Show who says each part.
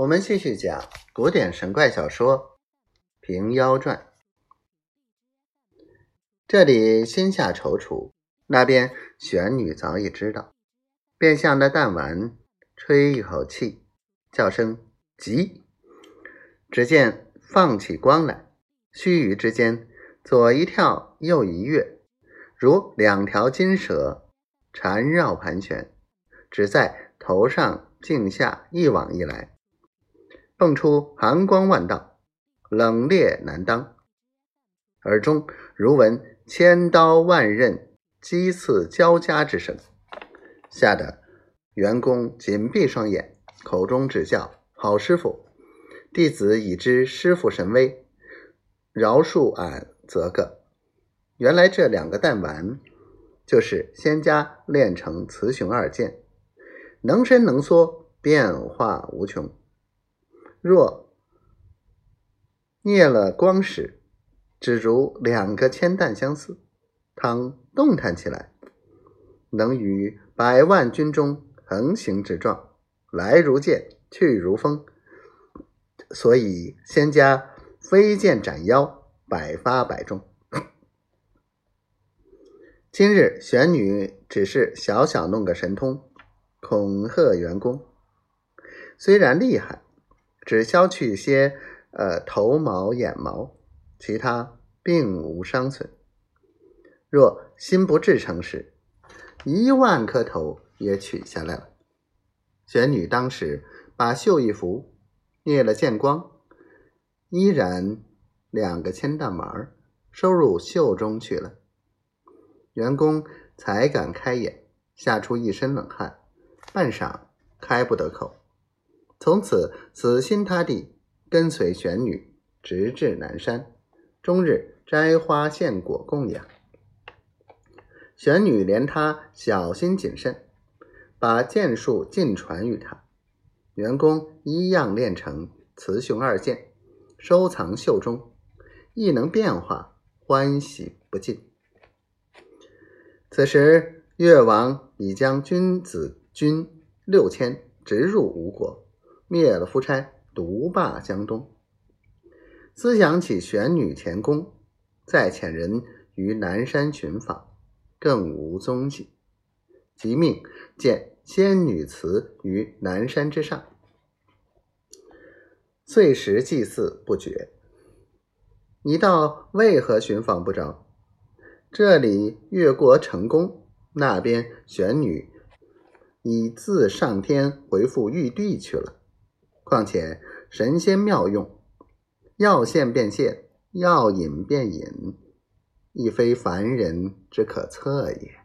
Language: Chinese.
Speaker 1: 我们继续讲古典神怪小说《平妖传》。这里心下踌躇，那边玄女早已知道，便向那弹丸吹一口气，叫声“急”。只见放起光来，须臾之间，左一跳，右一跃，如两条金蛇缠绕盘旋，只在头上、颈下一往一来。蹦出寒光万道，冷冽难当，耳中如闻千刀万刃击刺交加之声，吓得员工紧闭双眼，口中只叫“好师傅”。弟子已知师傅神威，饶恕俺则个。原来这两个弹丸，就是仙家练成雌雄二剑，能伸能缩，变化无穷。若灭了光时，只如两个铅弹相似；倘动弹起来，能与百万军中横行直撞，来如剑，去如风。所以仙家飞剑斩妖，百发百中。今日玄女只是小小弄个神通，恐吓员工，虽然厉害。只削去些呃头毛眼毛，其他并无伤损。若心不至诚时，一万颗头也取下来了。玄女当时把袖一拂，灭了剑光，依然两个铅弹丸收入袖中去了。员工才敢开眼，吓出一身冷汗，半晌开不得口。从此死心塌地跟随玄女，直至南山，终日摘花献果供养。玄女怜他小心谨慎，把剑术尽传于他。员工一样练成雌雄二剑，收藏袖中，亦能变化，欢喜不尽。此时越王已将君子军六千直入吴国。灭了夫差，独霸江东。思想起玄女前功，再遣人于南山寻访，更无踪迹。即命见仙女祠于南山之上，岁时祭祀不绝。你道为何寻访不着？这里越过成功，那边玄女已自上天回复玉帝去了。况且神仙妙用，要现便现，要引便引，亦非凡人之可测也。